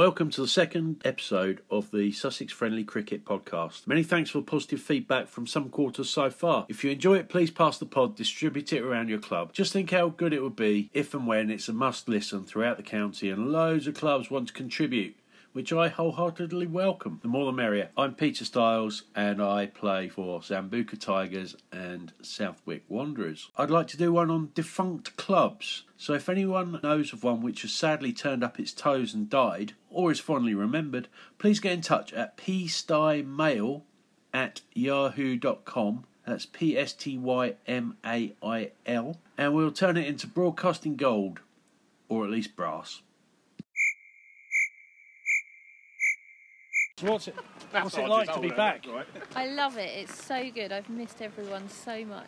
Welcome to the second episode of the Sussex Friendly Cricket Podcast. Many thanks for positive feedback from some quarters so far. If you enjoy it, please pass the pod, distribute it around your club. Just think how good it would be if and when it's a must listen throughout the county and loads of clubs want to contribute which I wholeheartedly welcome. The more the merrier. I'm Peter Stiles and I play for Zambuca Tigers and Southwick Wanderers. I'd like to do one on defunct clubs. So if anyone knows of one which has sadly turned up its toes and died, or is fondly remembered, please get in touch at pstymail at yahoo.com. That's P S T Y M A I L. And we'll turn it into broadcasting gold, or at least brass. What's it? What's it like to be back? I love it. It's so good. I've missed everyone so much.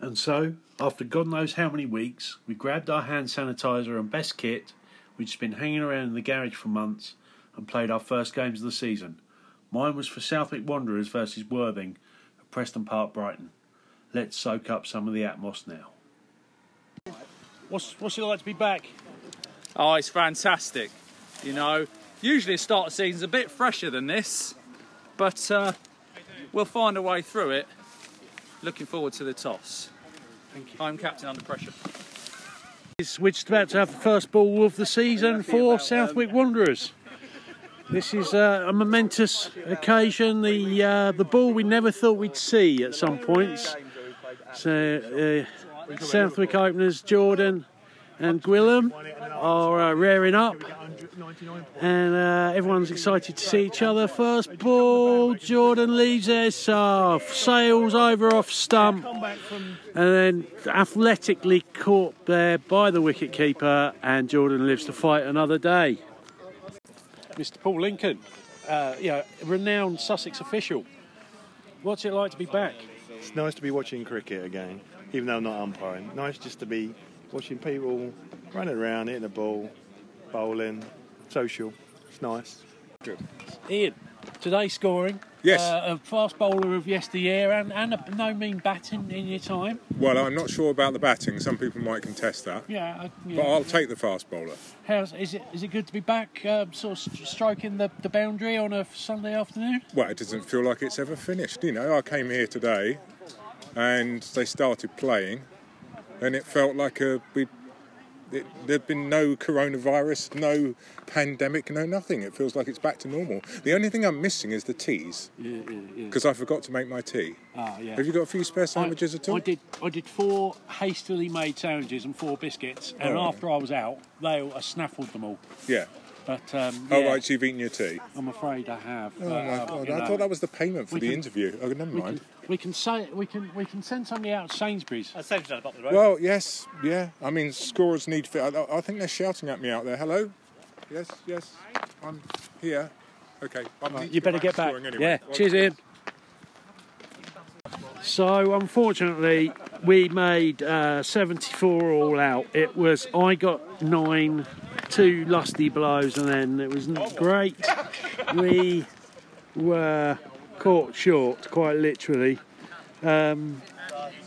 And so, after God knows how many weeks, we grabbed our hand sanitizer and best kit, which has been hanging around in the garage for months, and played our first games of the season. Mine was for Southwick Wanderers versus Worthing at Preston Park, Brighton. Let's soak up some of the atmos now. What's what's it like to be back? Oh, it's fantastic. You know, usually the start of the season's a bit fresher than this, but uh, we'll find a way through it. Looking forward to the toss. Thank you. I'm captain under pressure. We're just about to have the first ball of the season for Southwick Wanderers. This is uh, a momentous occasion. The uh, the ball we never thought we'd see at some points. So uh, Southwick openers Jordan and Gwilym are uh, rearing up, and uh, everyone's excited to see each other. First ball, Jordan leaves it off, sails over off stump, and then athletically caught there by the wicket keeper, and Jordan lives to fight another day. Mr. Paul Lincoln, uh, yeah, renowned Sussex official. What's it like to be back? It's nice to be watching cricket again, even though I'm not umpiring. Nice just to be watching people running around, hitting the ball, bowling, social. It's nice. Ian, today scoring. Yes. Uh, a fast bowler of yesteryear and, and a no mean batting in your time. Well, I'm not sure about the batting. Some people might contest that. Yeah. I- yeah. But I'll take the fast bowler. How's, is it is it good to be back, uh, sort of st- stroking the, the boundary on a Sunday afternoon? Well, it doesn't feel like it's ever finished. You know, I came here today and they started playing and it felt like a, we, it, there'd been no coronavirus, no pandemic, no nothing. It feels like it's back to normal. The only thing I'm missing is the teas Yeah, yeah, yeah. because I forgot to make my tea. Ah, yeah. Have you got a few spare sandwiches at all? I did. I did four hastily made sandwiches and four biscuits, and Oh. after I was out, they all, I snaffled them all. Yeah. But um, Oh, right, so you've eaten your tea. I'm afraid I have. Oh, but, my God. I know, thought that was the payment for we the can- interview. Oh, never mind. can, we can say we can we can send somebody out to Sainsbury's. Well, yes, yeah. I mean, scorers need fit. I, I think they're shouting at me out there. Hello? Yes, yes. I'm here. Okay. I need to You better get back. anyway. Yeah. Well, Cheers, Ian. So unfortunately, we made uh, 74 all out. It was I got nine, two lusty blows, and then it was not great. We were caught short, quite literally. Um,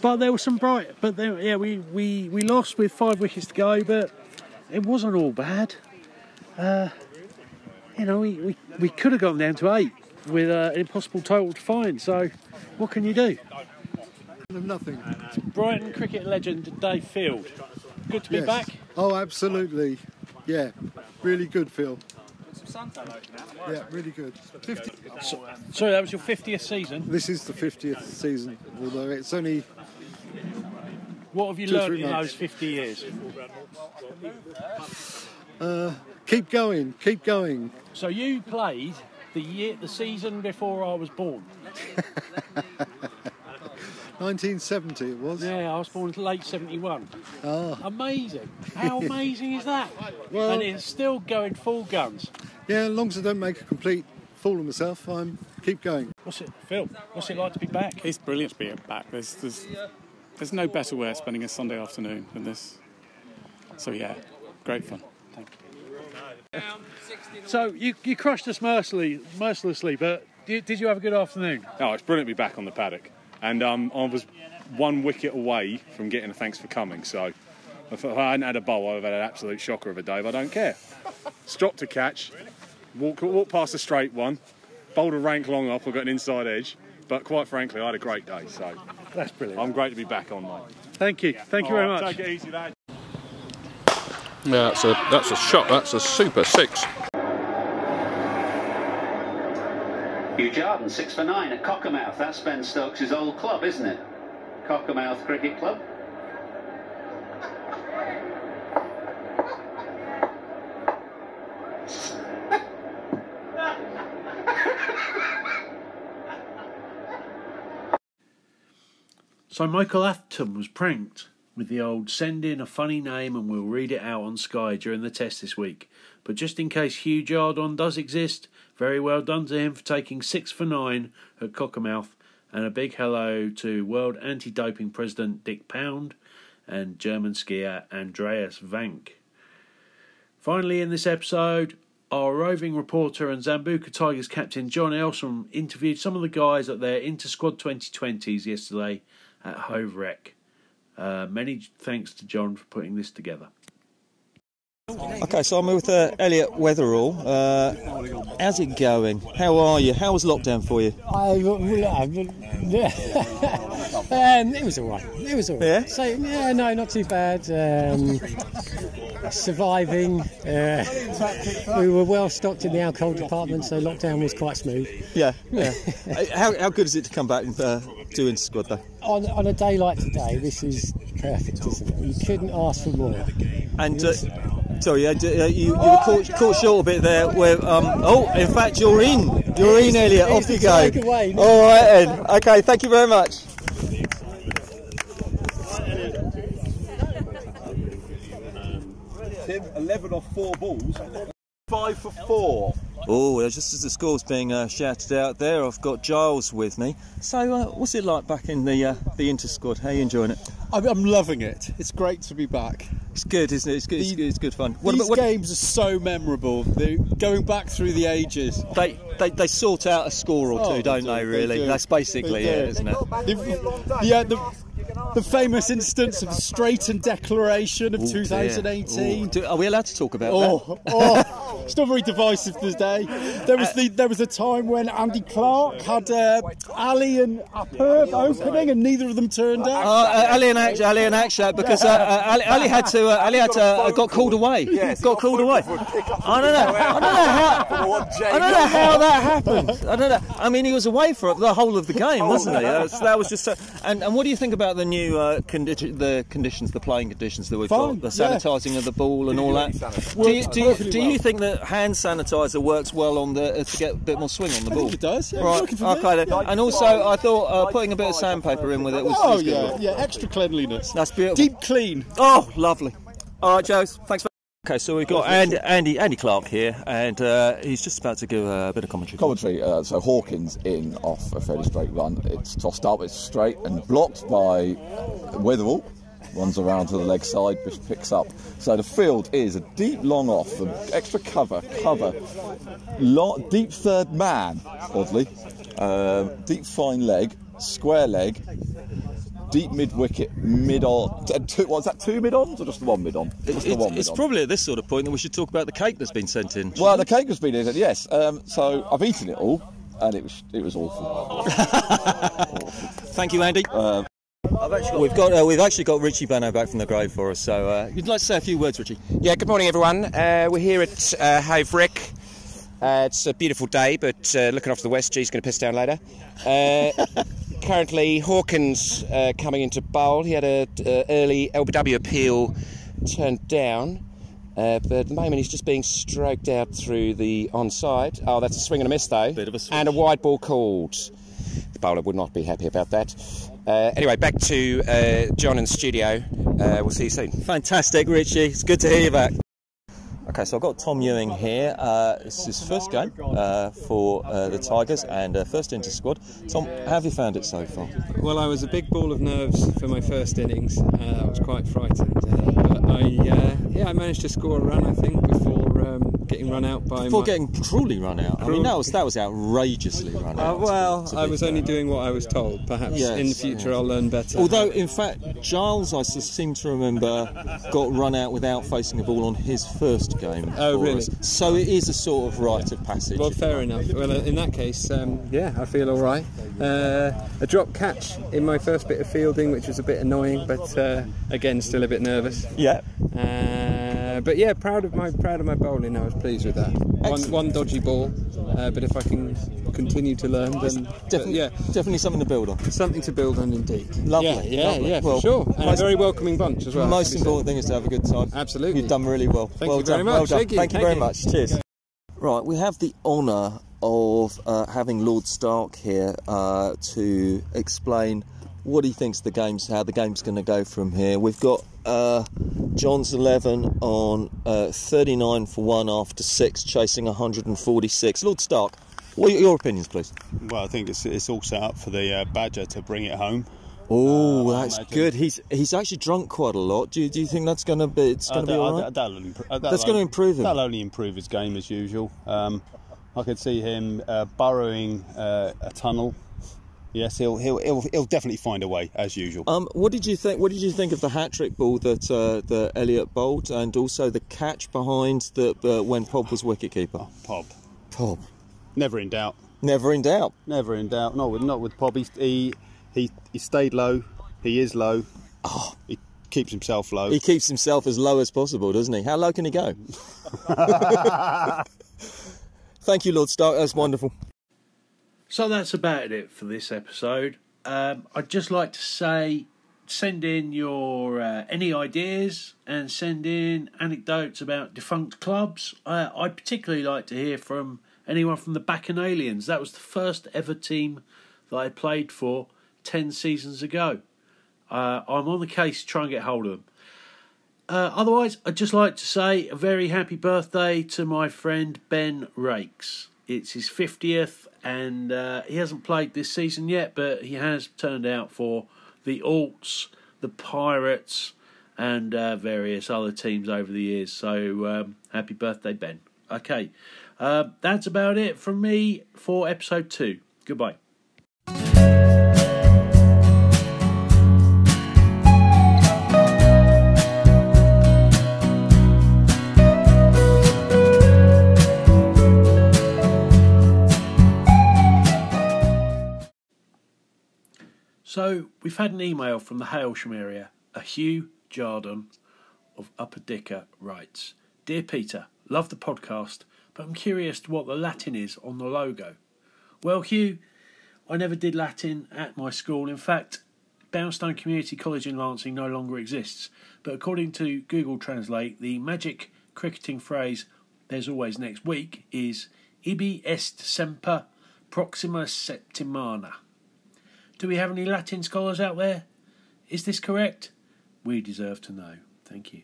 but there was some bright. But there, yeah, we, we, we lost with five wickets to go, but it wasn't all bad. Uh, you know, we, we, we could have gone down to eight with uh, an impossible total to find. So, what can you do? Nothing. Brighton cricket legend Dave Field. Good to be Yes. back. Oh, absolutely. Yeah, really good, Phil. Yeah, really good. 50, Sorry, that was your 50th season. this is the 50th season, although it's only What have you learned in months. those 50 years? Uh, keep going, keep going. So you played the year, the season before I was born. 1970 it was. Yeah, I was born in late 71. Ah, Amazing. How amazing is that? Well- and it's still going full guns. yeah, as long as I don't make a complete fool of myself, I'm keep going. What's it, Phil? What's it like to be back? It's brilliant to be back. There's, there's, there's no better way of spending a Sunday afternoon than this. So yeah, great fun. Thank you. So you, you crushed us mercilessly, mercilessly, but did, did you have a good afternoon? Oh, it's brilliant to be back on the paddock. And um, I was one wicket away from getting a thanks for coming, so If I hadn't had a bowl, I would have had an absolute shocker of a day, but I don't care. Stop to catch, walk, walk past a straight one, bowled a rank long off, I got an inside edge, but quite frankly, I had a great day, so That's brilliant. I'm great to be back on, mate. Thank you. Thank you very All right, much. Take it easy, lad. Yeah, that's a that's a shot. That's a super six. Hugh Jarden, six for nine at Cockermouth. That's Ben Stokes' old club, isn't it? Cockermouth Cricket Club. So Michael Atherton was pranked with the old send in a funny name and we'll read it out on Sky during the test this week. But just in case Hugh Jardon does exist, very well done to him for taking six for nine at Cockermouth. And a big hello to World Anti Doping President Dick Pound and German skier Andreas Vank. Finally, in this episode, our roving reporter and Zambuca Tigers captain John Elsom interviewed some of the guys at their Inter Squad 2020s yesterday at Hove Rec. Uh, many thanks to John for putting this together. Okay, so I'm with uh, Elliot Weatherall. Uh, how's it going? How are you? How was lockdown for you? I, um, it was all right. It was all right. Yeah? So yeah, no, not too bad. Um, surviving. Uh, we were well stocked in the alcohol department, so lockdown was quite smooth. Yeah, yeah. Uh, how, how good is it to come back and uh, do Inter Squad though? On, on a day like today, this is perfect, isn't it? You couldn't ask for more. And uh, sorry, uh, you, you were caught, caught short a bit there. Where um, oh, in fact, you're in. You're in, Elliot. Off you go. Take away. All right, then. Okay, thank you very much. Tim, 11 off four balls, five for four. Oh, just as the score's being uh, shouted out there, I've got Giles with me. So, uh, what's it like back in the uh, the Inter squad? How are you enjoying it? I'm, I'm loving it. It's great to be back. It's good, isn't it? It's good. It's, good, it's good fun. What These about what, games are so memorable. They're going back through the ages. they, they they sort out a score or Oh, two, don't they they? really, they that's basically it, isn't it? The, yeah, the, the famous instance of the Straighton Declaration of Oh, dear. 2018. Oh, do- are we allowed to talk about Oh, oh, still very divisive today. There was the there was a time when Andy Clark had uh, Ali and Apurv opening, and neither of them turned that? out. Uh, uh, Ali and Akshat, Ali and Akshat, because uh, uh, Ali, Ali had to, uh, Ali had to, uh, got called away. got called away. I don't know. I don't know how. I don't know how that happened. I don't know. I mean, he was away for the whole of the game, wasn't he? That's, that was just. So, and and what do you think about the new uh, condi- the conditions, the playing conditions that we've Fine, got, the yeah. sanitising of the ball and all that? Works Do you, do you, do you think that hand sanitizer works well on the uh, to get a bit more swing on the I ball? think it does, yeah, right. for okay. Then. And also, I thought uh, putting a bit of sandpaper in with it was. Oh was good. yeah, yeah, extra cleanliness. That's beautiful. Deep clean. Oh, lovely. All right, Joe. Thanks. For- okay, so we've got Andy, Andy, Andy Clark here, and uh, he's just about to give a bit of commentary. Commentary. Uh, so Hawkins in off a fairly straight run. It's tossed up. It's straight and blocked by Weatherall. Runs around to the leg side, which picks up. So the field is a deep long off, extra cover, cover, long, deep third man, oddly, um, deep fine leg, square leg, deep mid wicket, mid on. Two, what's that? Two mid ons or just the one mid on? It's, it's, it's probably at this sort of point that we should talk about the cake that's been sent in. Well, the cake has been in yes. Um, so I've eaten it all, and it was it was awful. Thank you, Andy. We've got uh, we've actually got Richie Benaud back from the grave for us. So uh, you'd like to say a few words, Richie? Yeah, good morning, everyone. Uh, we're here at uh, Hove Rec. Uh, it's a beautiful day, but uh, looking off to the west, G's going to piss down later. Uh, currently, Hawkins uh, coming into bowl. He had an early LBW appeal turned down, uh, but at the moment he's just being stroked out through the onside. Oh, that's a swing and a miss, though. Bit of a And a wide ball called. The bowler would not be happy about that. Uh, anyway, back to uh, John in the studio. Uh, we'll see you soon. Fantastic, Richie. It's good to hear you back. Okay, so I've got Tom Ewing here. Uh, this is his first game uh, for uh, the Tigers and uh, first inter squad. Tom, how have you found it so far? Well, I was a big ball of nerves for my first innings. Uh, I was quite frightened, uh, but I uh, yeah I managed to score a run I think before getting run out by Before my- getting cruelly run out. I mean, that was that was outrageously run Uh, out. well, to be I was fair. only doing what I was told. Perhaps Yes, in the future yes. I'll learn better. Although, in fact, Giles, I seem to remember, got run out without facing a ball on his first game. Oh, really? us. So it is a sort of rite of passage. Well, fair enough. Well, uh, in that case, um, yeah, I feel all right. Uh, a drop catch in my first bit of fielding, which was a bit annoying, but uh, again, still a bit nervous. Yeah. Uh, but yeah, proud of my proud of my bowling. I was pleased with that. One, one dodgy ball, uh, but if I can continue to learn, then Definitely, yeah, definitely something to build on. something to build on indeed. Lovely, Yeah, yeah, lovely. yeah, for Well, sure. And most- a very welcoming bunch as well. The Most important thing is to have a good time. Absolutely. You've done really well. Thank well you very done. much. Well done. Thank you. Thank you very you. much. Cheers. Right, we have the honour of uh, having Lord Stark here uh, to explain what he thinks the game's how the game's going to go from here. We've got uh, John's eleven on uh, thirty nine for one after six, chasing one hundred and forty six. Lord Stark, what are your opinions, please? Well, I think it's, it's all set up for the uh, Badger to bring it home. Oh, I that's good. He's he's actually drunk quite a lot. Do you, do you think that's going to be it's going to Uh, be that- all uh, that'll uh, That's that'll gonna improve him. That'll only improve his game as usual. Um, I could see him uh, burrowing uh, a tunnel. Yes, he'll, he'll he'll he'll definitely find a way as usual. Um, what did you think? What did you think of the hat trick ball that uh, that Elliot bowled, and also the catch behind the uh, when Pob was wicketkeeper? Pob. Pob. Never in doubt. Never in doubt. Never in doubt. Not with not with Pob. He he he, he stayed low. He is low. Oh. He keeps himself low. He keeps himself as low as possible, doesn't he? How low can he go? Thank you, Lord Stark. That's wonderful. So that's about it for this episode. Um, I'd just like to say send in your uh, any ideas and send in anecdotes about defunct clubs. Uh, I'd particularly like to hear from anyone from the Bacchanalians. That was the first ever team that I played for 10 seasons ago. Uh, I'm on the case to try and get hold of them. Uh, otherwise, I'd just like to say a very happy birthday to my friend Ben Rakes. It's his 50th, and uh, he hasn't played this season yet, but he has turned out for the Alts, the Pirates, and uh, various other teams over the years. So, um, happy birthday, Ben. Okay, uh, that's about it from me for episode two. Goodbye. So we've had an email from the Hailsham area. A Hugh Jarden of Upper Dicker writes, "Dear Peter, love the podcast, but I'm curious to what the Latin is on the logo." Well, Hugh, I never did Latin at my school. In fact, Boundstone Community College in Lancing no longer exists. But according to Google Translate, the magic cricketing phrase "There's always next week" is "Ibi est semper proxima septimana." Do we have any Latin scholars out there? Is this correct? We deserve to know. Thank you.